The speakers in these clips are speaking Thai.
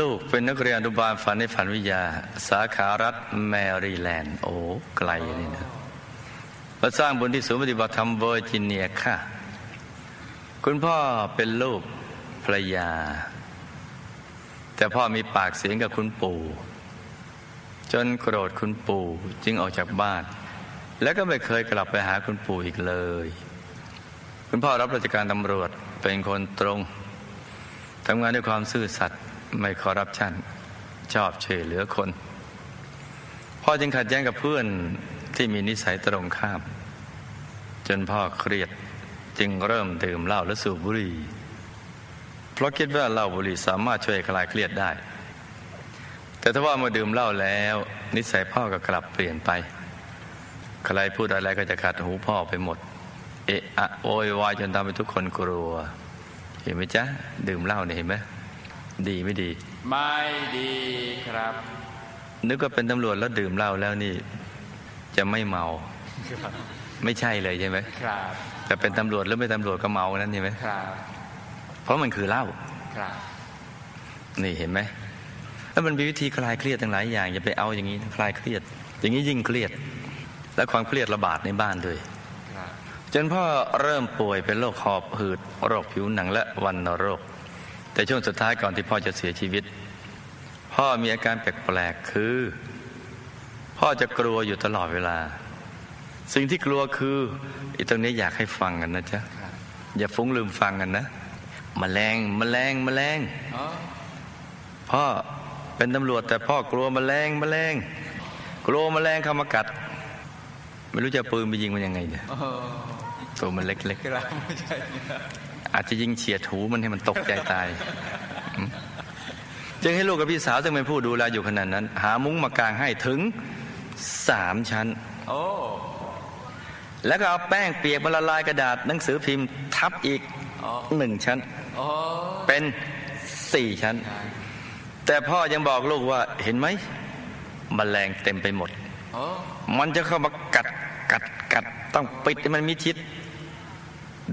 ลูกเป็นนักเรียนอนุบาลฝันในฝันวิทยา สาขารัฐแมรีแลนด์ โอ้ไกลนี่นะมาสร้างบุญที่ศูนย์ปฏิบัติธรรมเวอร์จิเนียค่ะ คุณพ่อเป็นลูกภรรยา แต่พ่อมีปากเสียงกับคุณปู่ จนโกรธคุณปู่จึงออกจากบ้าน แล้วก็ไม่เคยกลับไปหาคุณปู่อีกเลย คุณพ่อรับราชการตำรวจเป็นคนตรงทำงานด้วยความซื่อสัตย์ ไม่คอร์รัปชันชอบช่วยเหลือคนพ่อจึงขัดแย้งกับเพื่อนที่มีนิสัยตรงข้าม จนพ่อเครียดจึงเริ่มดื่มเหล้าและสูบบุหรี่เพราะคิดว่าเหล้าบุหรี่สามารถช่วยคลายเครียดได้ แต่ถ้าว่ามาดื่มเหล้าแล้ว นิสัยพ่อก็กลับเปลี่ยนไปใครพูดอะไรก็จะขัดหูพ่อไปหมด เอะอะโวยวายจนทำให้ทุกคนกลัว เห็นไหมจ๊ะ ดื่มเหล้าเนี่ยเห็นไหม ดีไม่ดี ไม่ดีครับ นึกว่าเป็นตำรวจแล้วดื่มเหล้าแล้วนี่ จะไม่เมา ไม่ใช่เลยใช่ไหมครับแต่เป็นตำรวจหรือไม่ตำรวจก็เมานั้นใช่ไหมครับเพราะมันคือเหล้าครับ นี่เห็นไหมแล้วมันมีวิธีคลายเครียดตั้งหลายอย่างอย่าไปเอาอย่างนี้นะคลายเครียด อย่างนี้ยิ่งเครียด และความเครียดระบาดในบ้านด้วยครับจนพ่อเริ่มป่วยเป็นโรคหอบหืดโรคผิวหนังและวันโรค แต่ช่วงสุดท้ายก่อนที่พ่อจะเสียชีวิต พ่อมีอาการแปลกๆคือ พ่อจะกลัวอยู่ตลอดเวลา สิ่งที่กลัวคืออีตรงนี้อยากให้ฟังกันนะจ๊ะอย่าฟุ้งลืมฟังกันนะมแมลงมแมลงมแมลงพ่อเป็นตำรวจแต่พ่อกลัวมแมลงมแมลง กลัวมแมลงเข้ามากัด ไม่รู้จะปืนไปยิงมันยังไงเนี่ยตัวมันเล็กๆ อาจจะยิงเฉียดหูมันให้มันตกใจตายอืมจึงให้ลูกกับพี่สาวซึ่งเป็นผู้ดูแลอยู่ขนาดนั้น หามุ้งมากางให้ถึงสามชั้น โอ้แล้วก็เอาแป้งเปียกมาละลายกระดาษหนังสือพิมพ์ทับอีกอ๋อหนึ่งชั้นโอ้เป็นสี่ชั้น แต่พ่อยังบอกลูกว่าเห็นไหมมแมลงเต็มไปหมดโอ้มันจะเข้ามากัดกัดกัดต้องปิดให้มันมิดชิด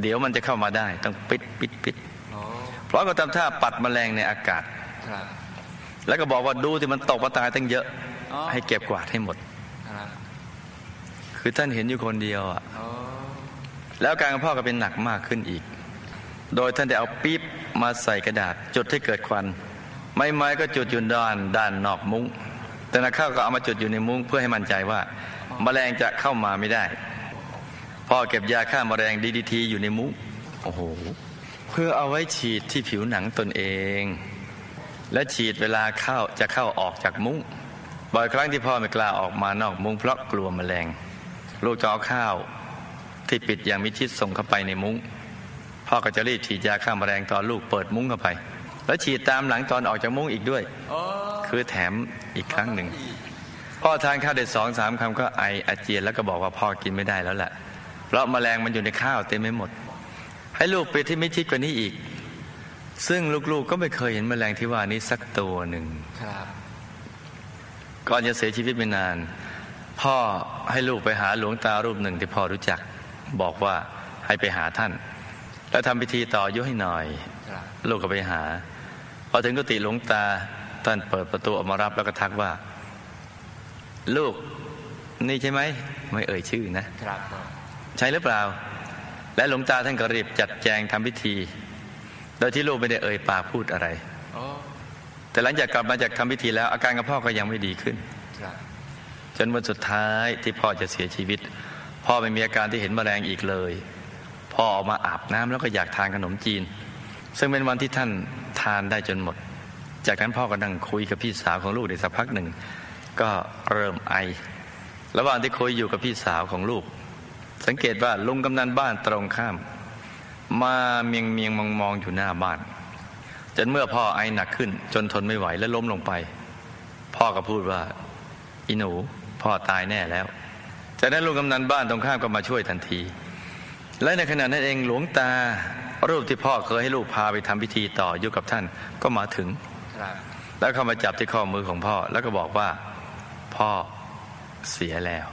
เดี๋ยวมันจะเข้ามาได้ ต้องปิดปิดปิดโอ้เพราะก็ทำท่าปัดแมลงในอากาศครับแล้วก็บอกว่าดูที่มันตกมาตายตั้งเยอะอ๋อให้เก็บกวาดให้หมดครับคือท่านเห็นอยู่คนเดียวอะโอ้แล้วอาการของพ่อก็เป็นหนักมากขึ้นอีก โดยท่านได้เอาปี๊บมาใส่กระดาษ จุดให้เกิดควัน ไม้ไม้ก็จุดอยู่ด้านด้านนอกมุ้ง แต่นักข้าวก็เอามาจุดอยู่ในมุ้งเพื่อให้มั่นใจว่า แมลงจะเข้ามาไม่ได้ พ่อเก็บยาฆ่าแมลงดีดีทีอยู่ในมุ้งโอ้โห เพื่อเอาไว้ฉีดที่ผิวหนังตนเอง และฉีดเวลาเข้าจะเข้าออกจากมุ้งบ่อยครั้งที่พ่อไม่กล้าออกมานอกมุ้งเพราะกลัวแมลง ลูกจะเอาข้าวที่ปิดอย่างมิดชิดส่งเข้าไปในมุ้งพ่อก็จะรีบฉีดยาฆ่าแมลงตอนลูกเปิดมุ้งเข้าไป แล้วฉีดตามหลังตอนออกจากมุ้งอีกด้วย คือแถมอีกครั้งหนึ่งพ่อทานข้าวได้สองสามคำก็ไออาเจียนแล้วก็บอกว่าพ่อกินไม่ได้แล้วแหละ ราะแมลงมันอยู่ในข้าวเต็มไปหมด ให้ลูกปิดที่มิดชิดกว่านี้อีก ซึ่งลูกๆก็ไม่เคยเห็นแมลงที่ว่านี้สักตัวหนึ่งครับก่อนจะเสียชีวิตไม่นาน พ่อให้ลูกไปหาหลวงตารูปหนึ่งที่พ่อรู้จัก บอกว่าให้ไปหาท่าน แล้วทำพิธีต่ออายุให้หน่อยครับลูกก็ไปหาพอถึงกุฏิหลวงตาท่านเปิดประตูออกมารับแล้วก็ทักว่า ลูกนี่ใช่ไหมไม่เอ่ยชื่อนะครับผมใช่หรือเปล่า และหลวงตาท่านก็รีบจัดแจงทำพิธี โดยที่ลูกไม่ได้เอ่ยปากพูดอะไรโอ้แต่หลังจากกลับมาจากทำพิธีแล้ว อาการของพ่อก็ยังไม่ดีขึ้นครับจนวันสุดท้ายที่พ่อจะเสียชีวิต พ่อไม่มีอาการที่เห็นแมลงอีกเลย พ่อออกมาอาบน้ำแล้วก็อยากทานขนมจีน ซึ่งเป็นวันที่ท่านทานได้จนหมด จากนั้นพ่อก็นั่งคุยกับพี่สาวของลูกได้สักพักหนึ่ง ก็เริ่มไอ ระหว่างที่คุยอยู่กับพี่สาวของลูก สังเกตว่าลุงกำนันบ้านตรงข้าม มาเมียงเมียงมองมองอยู่หน้าบ้าน จนเมื่อพ่อไอหนักขึ้น จนทนไม่ไหวและล้มลงไป พ่อก็พูดว่า อีหนู พ่อตายแน่แล้ว จากนั้นลุงกำนันบ้านตรงข้ามก็มาช่วยทันที และในขณะนั้นเองหลวงตารูปที่พ่อเคยให้ลูกพาไปทำพิธีต่ออยู่กับท่านก็มาถึง แล้วเข้ามาจับที่ข้อมือของพ่อ แล้วก็บอกว่า พ่อเสียแล้ว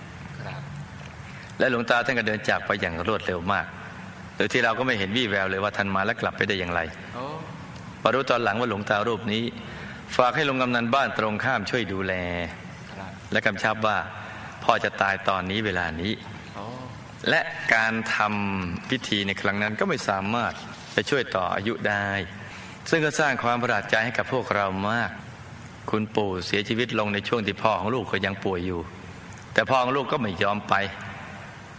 และหลวงตาท่านก็เดินจากไปอย่างรวดเร็วมาก โดยที่เราก็ไม่เห็นวี่แววเลยว่าท่านมาแล้วกลับไปได้อย่างไรโอ้มารู้ตอนหลังว่าหลวงตารูปนี้ ฝากให้ลงกำนันบ้านตรงข้ามช่วยดูแล และกำชับว่าพ่อจะตายตอนนี้เวลานี้ และการทำพิธีในครั้งนั้นก็ไม่สามารถจะช่วยต่ออายุได้ ซึ่งก็สร้างความประหลาดใจให้กับพวกเรามาก คุณปู่เสียชีวิตลงในช่วงที่พ่อของลูกก็ยังป่วยอยู่ แต่พ่อของลูกก็ไม่ยอมไป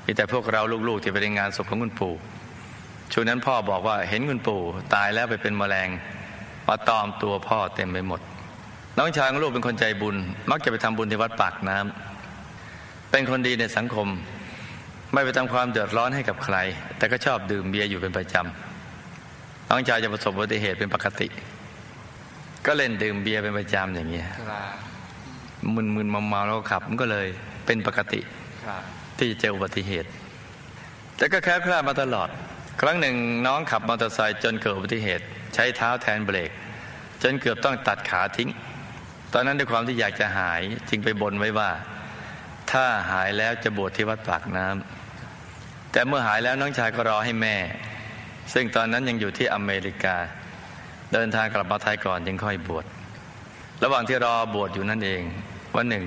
มีแต่พวกเราลูกๆที่ไปในงานศพของคุณปู่ช่วงนั้นพ่อบอกว่าเห็นคุณปู่ ตายแล้วไปเป็นแมลงมาตอมตัวพ่อเต็มไปหมด น้องชายของลูกเป็นคนใจบุญ มักจะไปทำบุญที่วัดปากน้ำเป็นคนดีในสังคม ไม่ไปทำความเดือดร้อนให้กับใคร แต่ก็ชอบดื่มเบียร์อยู่เป็นประจำน้องชายจะประสบอุบัติเหตุเป็นปกติ ก็เล่นดื่มเบียร์เป็นประจำอย่างเงี้ยครับมึนๆเมาๆแล้วก็ขับมันก็เลยเป็นปกติครับ ที่เจออุบัติเหตุ แต่ก็แค้วคลาดมาตลอด ครั้งหนึ่งน้องขับมอเตอร์ไซค์จนเกิดอุบัติเหตุ ใช้เท้าแทนเบรก จนเกือบต้องตัดขาทิ้ง ตอนนั้นด้วยความที่อยากจะหายจึงไปบนไว้ว่า ถ้าหายแล้วจะบวชที่วัดปากน้ำแต่เมื่อหายแล้วน้องชายก็รอให้แม่ ซึ่งตอนนั้นยังอยู่ที่อเมริกา เดินทางกลับมาไทยก่อนจึงค่อยบวชระหว่างที่รอบวชอยู่นั่นเองวันหนึ่ง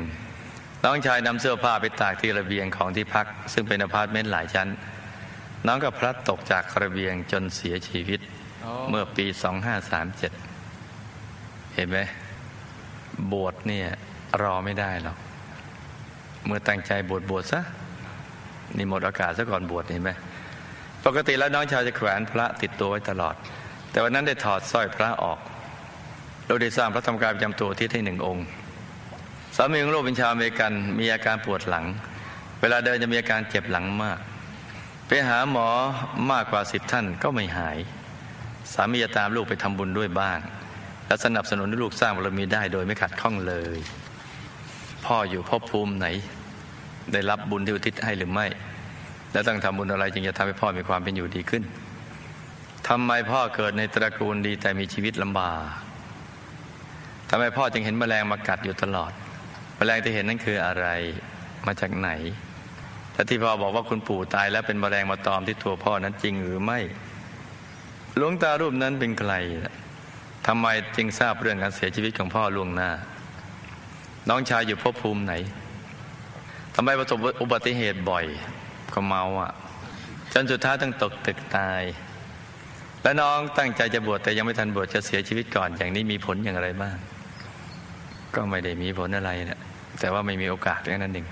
น้องชายนำเสื้อผ้าไปตากที่ระเบียงของที่พัก ซึ่งเป็นอพาร์ตเมนต์หลายชั้น น้องก็พลัดตกจากระเบียงจนเสียชีวิตโอ้เมื่อปี 2537 เห็นไหมบวชเนี่ยรอไม่ได้หรอก เมื่อตั้งใจบวชบวชซะนี่หมดโอกาสซะก่อนบวชเห็นไหมปกติแล้วน้องชายจะแขวนพระติดตัวไว้ตลอด แต่วันนั้นได้ถอดสร้อยพระออก เราได้สร้างพระธรรมกายประจำตัวที่ให้หนึ่งองค์ สามีของลูกเป็นชาวอเมริกัน มีอาการปวดหลัง เวลาเดินจะมีอาการเจ็บหลังมาก ไปหาหมอมากกว่าสิบท่านก็ไม่หาย สามีจะตามลูกไปทำบุญด้วยบ้าง และสนับสนุนให้ลูกสร้างบารมีได้โดยไม่ขัดข้องเลย พ่ออยู่ภพภูมิไหน ได้รับบุญที่อุทิศให้หรือไม่ และต้องทำบุญอะไรจึงจะทำให้พ่อมีความเป็นอยู่ดีขึ้นทำไมพ่อเกิดในตระกูลดีแต่มีชีวิตลำบากทำไมพ่อจึงเห็นแมลงมากัดอยู่ตลอด แมลงที่เห็นนั่นคืออะไรมาจากไหนและที่พ่อบอกว่าคุณปู่ตายแล้วเป็นแมลงมาตอมที่ตัวพ่อนั้นจริงหรือไม่หลวงตารูปนั้นเป็นใครทำไมจึงทราบเรื่องการเสียชีวิตของพ่อล่วงหน้า น้องชายอยู่ภพภูมิไหนทำไมประสบอุบัติเหตุบ่อยก็เมาอะ จนสุดท้ายต้องตกตึกตาย และน้องตั้งใจจะบวชแต่ยังไม่ทันบวชจะเสียชีวิตก่อนอย่างนี้มีผลอย่างไรบ้าง ก็ไม่ได้มีผลอะไรนะแต่ว่าไม่มีโอกาสแค่นั้นเอง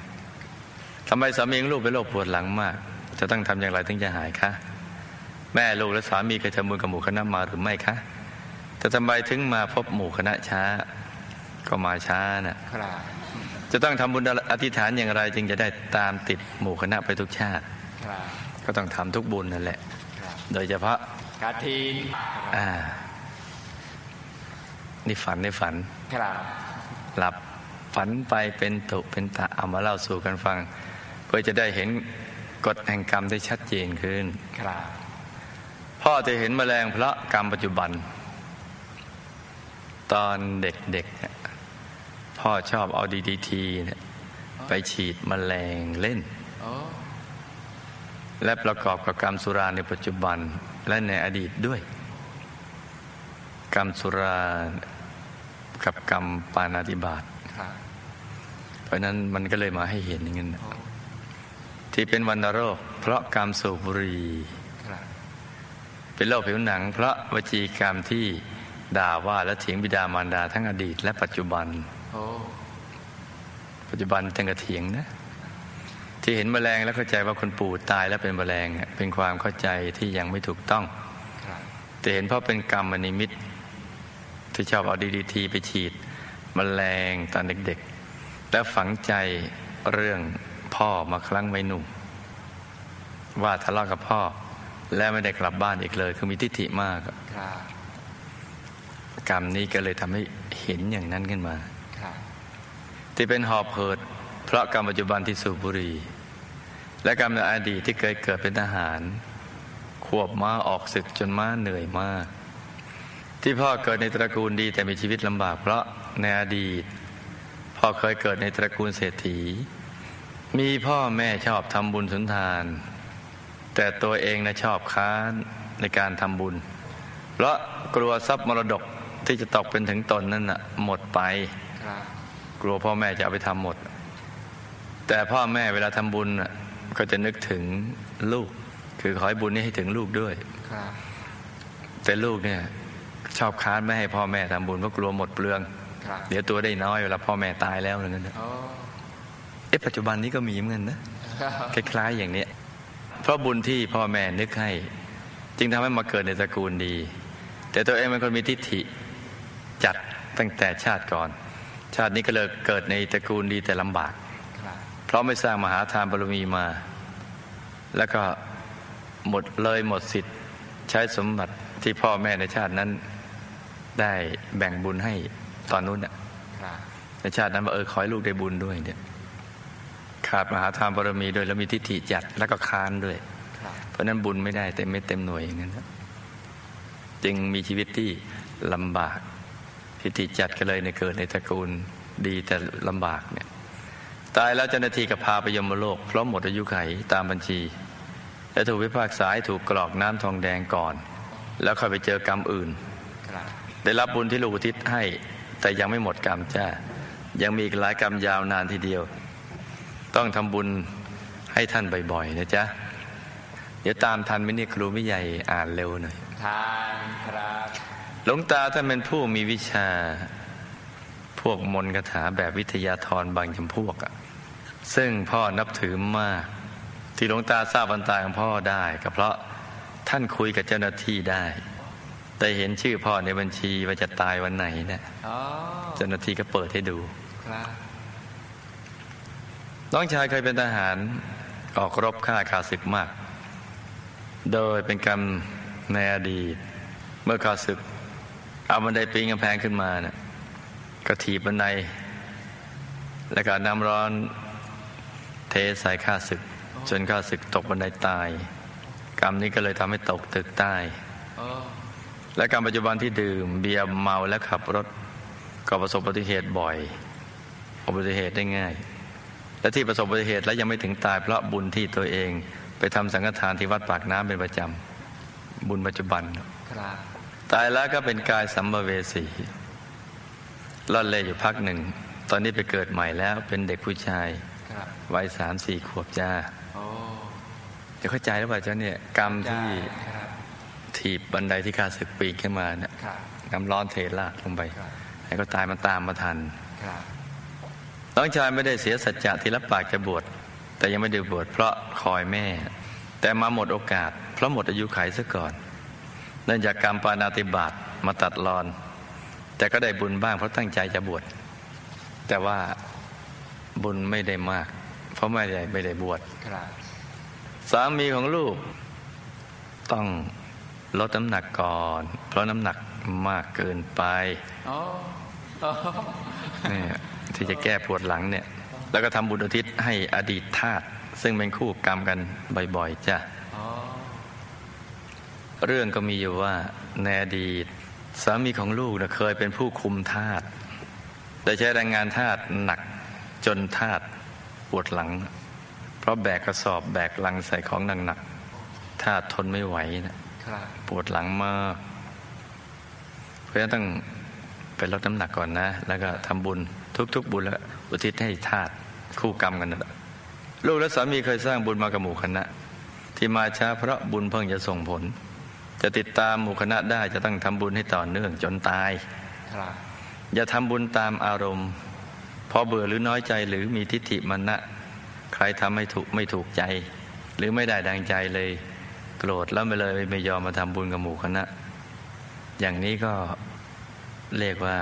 ทำไมสามีของลูกเป็นโรคปวดหลังมาก จะต้องทำอย่างไรถึงจะหายคะแม่ลูกและสามีเคยทำบุญกับหมู่คณะมาหรือไม่คะแต่ทำไมถึงมาพบหมู่คณะช้า ก็มาช้าน่ะครับจะต้องทำบุญอธิษฐานอย่างไร จึงจะได้ตามติดหมู่คณะไปทุกชาติครับก็ต้องทำทุกบุญนั่นแหละครับโดยเฉพาะกาทีนอ่านี่ฝันในฝันครับ หลับฝันไปเป็นตุเป็นตะเอามาเล่าสู่กันฟัง เพื่อจะได้เห็นกฎแห่งกรรมได้ชัดเจนขึ้นครับพ่อจะเห็นแมลงเพราะกรรมปัจจุบัน ตอนเด็กๆเนี่ยพ่อชอบเอาดีดีทีเนี่ยไปฉีดแมลงเล่นโอ้และประกอบกับกรรมสุราในปัจจุบันและในอดีตด้วย กรรมสุรา กับกรรมปานาติบาตครับเพราะฉะนั้นมันก็เลยมาให้เห็นอย่างนั้นโอ้ที่เป็นวันโรค เพราะกรรมสูบบุหรี่ครับเป็นโรคผิวหนัง เพราะวจีกรรมที่ด่าว่าและเถียงบิดามารดาทั้งอดีต และปัจจุบันโอ้ปัจจุบันทั้งกระเถียงนะ ที่เห็นแมลงแล้วเข้าใจว่าคนปู่ตายแล้วเป็นแมลงเนี่ยเป็นความเข้าใจที่ยังไม่ถูกต้องครับแต่เห็นเพราะเป็นกรรมนิมิต ที่ชอบเอาดีดีทีไปฉีดมแมลงตอนเด็กๆ แล้วฝังใจเรื่องพ่อมาครั้งวัยหนุ่ม ว่าทะเลาะกับพ่อ แล้วไม่ได้กลับบ้านอีกเลย คือมีทิฏฐิมากครับกรรมนี้ก็เลยทำให้เห็นอย่างนั้นขึ้นมาครับที่เป็นหอบเพิด เพราะกรรมปัจจุบันที่สูบบุหรี่และกรรมในอดีตที่เคยเกิดเป็นทหาร ควบม้าออกศึกจนม้าเหนื่อยมาก ที่พ่อเกิดในตระกูลดีแต่มีชีวิตลำบาก เพราะในอดีต พ่อเคยเกิดในตระกูลเศรษฐี มีพ่อแม่ชอบทำบุญสุนทาน แต่ตัวเองนะชอบค้านในการทำบุญ เพราะกลัวทรัพย์มรดกที่จะตกเป็นถึงตนนั้นน่ะหมดไปครับกลัวพ่อแม่จะเอาไปทำหมด แต่พ่อแม่เวลาทำบุญน่ะก็จะนึกถึงลูก คือขอให้บุญนี้ให้ถึงลูกด้วยครับแต่ลูกเนี่ย ชอบค้านไม่ให้พ่อแม่ทำบุญเพราะกลัวหมดเปลืองครับเดี๋ยวตัวได้น้อยเวลาพ่อแม่ตายแล้วอะไรเงี้ยนะโอ้เอ๊ะปัจจุบันนี้ก็มีเหมือนกันนะครับคล้ายๆอย่างเนี้ยเพราะบุญที่พ่อแม่นึกให้ จึงทำให้มาเกิดในตระกูลดี แต่ตัวเองเป็นคนมีทิฏฐิจัดตั้งแต่ชาติก่อน ชาตินี้ก็เลยเกิดในตระกูลดีแต่ลำบากครับเพราะไม่สร้างมหาทานบารมีมา แล้วก็หมดเลยหมดสิทธิ์ใช้สมบัติที่พ่อแม่ในชาตินั้น ได้แบ่งบุญให้ตอนนู้นน่ะครับในชาตินั้นว่าเออขอให้ลูกได้บุญด้วยเนี่ยขาดมหาทานบารมีด้วยแล้วมีทิฏฐิจัดแล้วก็ค้านด้วยครับเพราะฉะนั้นบุญไม่ได้เต็มไม่เต็มหน่วยอย่างนั้นนะจึงมีชีวิตที่ลำบาก ทิฏฐิจัดก็เลยในเกิดในตระกูลดีแต่ลำบากเนี่ยตายแล้วเจ้าหน้าที่ก็พาไปยมโลกเพราะหมดอายุไขตามบัญชี และถูกพิพากษาให้ถูกกรอกน้ำทองแดงก่อน แล้วค่อยไปเจอกรรมอื่นครับ ได้รับบุญที่ลูกอุทิศให้ แต่ยังไม่หมดกรรมจ้ายังมีอีกหลายกรรมยาวนานทีเดียว ต้องทำบุญให้ท่านบ่อยๆนะจ๊ะเดี๋ยวตามทันไหมเนี่ยครูไม่ใหญ่อ่านเร็วหน่อยทานครับหลวงตาท่านเป็นผู้มีวิชาพวกมนต์คาถาแบบวิทยาธรบางจำพวกอะซึ่งพ่อนับถือมาก ที่หลวงตาทราบวันตายของพ่อได้ ก็เพราะท่านคุยกับเจ้าหน้าที่ได้ แต่เห็นชื่อพ่อในบัญชีว่าจะตายวันไหนเนะี่ยอ๋อเจ้าหน้าที่ก็เปิดให้ดูครับน้องชายเคยเป็นทหารออกรบฆ่าขาศึกมาก โดยเป็นกรรมในอดีต เมื่อขาศึก เอาบันไดปีนกำแพงขึ้นมาเนะ่ะก็ถีบบันไดแล้วก็เอาน้ำร้อนเทใส่ข้าศึก จนข้าศึกตกบันไดตาย กรรมนี้ก็เลยทำให้ตกตึกใต้โอ้ และการปัจจุบันที่ดื่มเบียร์เมาและขับรถก็ประสบอุบัติเหตุบ่อย อุบัติเหตุได้ง่าย และที่ประสบอุบัติเหตุและยังไม่ถึงตายเพราะบุญที่ตัวเอง ไปทำสังฆทานที่วัดปากน้ำเป็นประจำบุญปัจจุบันครับตายแล้วก็เป็นกายสัมภเวสีล่อนเล่อยู่พักหนึ่ง ตอนนี้ไปเกิดใหม่แล้วเป็นเด็กผู้ชายครับวัยสามสี่ขวบจ้าโอ้จะเข้าใจหรือเปล่าเจ้าเนี่ย กรรมที่ครับ ถีบบันไดที่ข้าศึกปีนขึ้นมาเนี่ยครับน้ำร้อนเทราดลงไปครับให้ก็ตายมันตามมาทันครับน้องชายไม่ได้เสียสัจจะที่รับปากจะบวชแต่ยังไม่ได้บวชเพราะคอยแม่ แต่มาหมดโอกาส เพราะหมดอายุไขซะก่อนเนื่องจากกรรมปานาติบาตมาตัดรอน แต่ก็ได้บุญบ้างเพราะตั้งใจจะบวชแต่ว่าบุญไม่ได้มาก เพราะไม่ได้ไม่ได้บวชครับสามีของลูกต้อง ลดน้ำหนักก่อน เพราะน้ำหนักมากเกินไปโอ้โอ้เนี่ยที่จะแก้ปวดหลังเนี่ย แล้วก็ทำบุญอุทิศให้อดีตทาสซึ่งเป็นคู่กรรมกันบ่อยๆจ้ะโอ้เรื่องก็มีอยู่ว่าในอดีตสามีของลูกนะเคยเป็นผู้คุมทาสแต่ใช้แรงงานทาสหนักจนทาสปวดหลัง เพราะแบกกระสอบแบกลังใส่ของหนักๆทาสทนไม่ไหวนะครับ ปวดหลังมากเพราะฉะนั้นต้องไปลดน้ำหนักก่อนนะ แล้วก็ทำบุญทุก ๆ บุญแล้วอุทิศให้ทาสคู่กรรมกันนั่นแหละลูกและสามีเคยสร้างบุญมากับหมู่คณะ ที่มาช้าเพราะบุญเพิ่งจะส่งผล จะติดตามหมู่คณะได้จะต้องทำบุญให้ต่อเนื่องจนตายครับอย่าทำบุญตามอารมณ์ พอเบื่อหรือน้อยใจหรือมีทิฏฐิมันนะใครทำไม่ถูกไม่ถูกใจ หรือไม่ได้ดังใจเลย โกรธแล้วไม่เลยไม่ยอมมาทำบุญกับหมู่คณะ อย่างนี้ก็เรียกว่า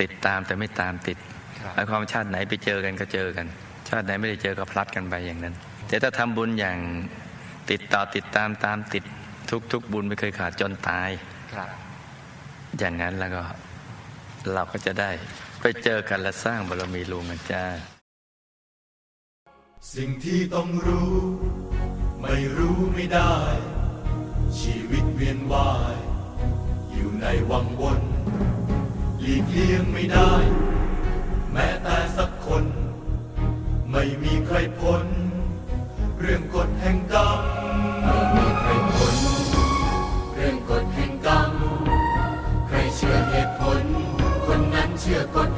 ติดตามแต่ไม่ตามติดครับหมายความว่าชาติไหนไปเจอกันก็เจอกัน ชาติไหนไม่ได้เจอก็พลัดกันไปอย่างนั้น แต่ถ้าทำบุญอย่างติดต่อติดตามตามติดทุกๆบุญไม่เคยขาดจนตายครับอย่างนั้นแล้วก็เราก็จะได้ไปเจอกันและสร้างบารมีรวมกันจ้า สิ่งที่ต้องรู้ ไม่รู้ไม่ได้ ชีวิตเวียนวาย อยู่ในวังวนหลีกเลี่ยงไม่ได้ แม้แต่สักคน ไม่มีใครพ้น เรื่องกฎแห่งกรรมไม่มีใครพ้นเรื่องกฎแห่งกรรม ใครเชื่อเหตุผล คนนั้นเชื่อกฎ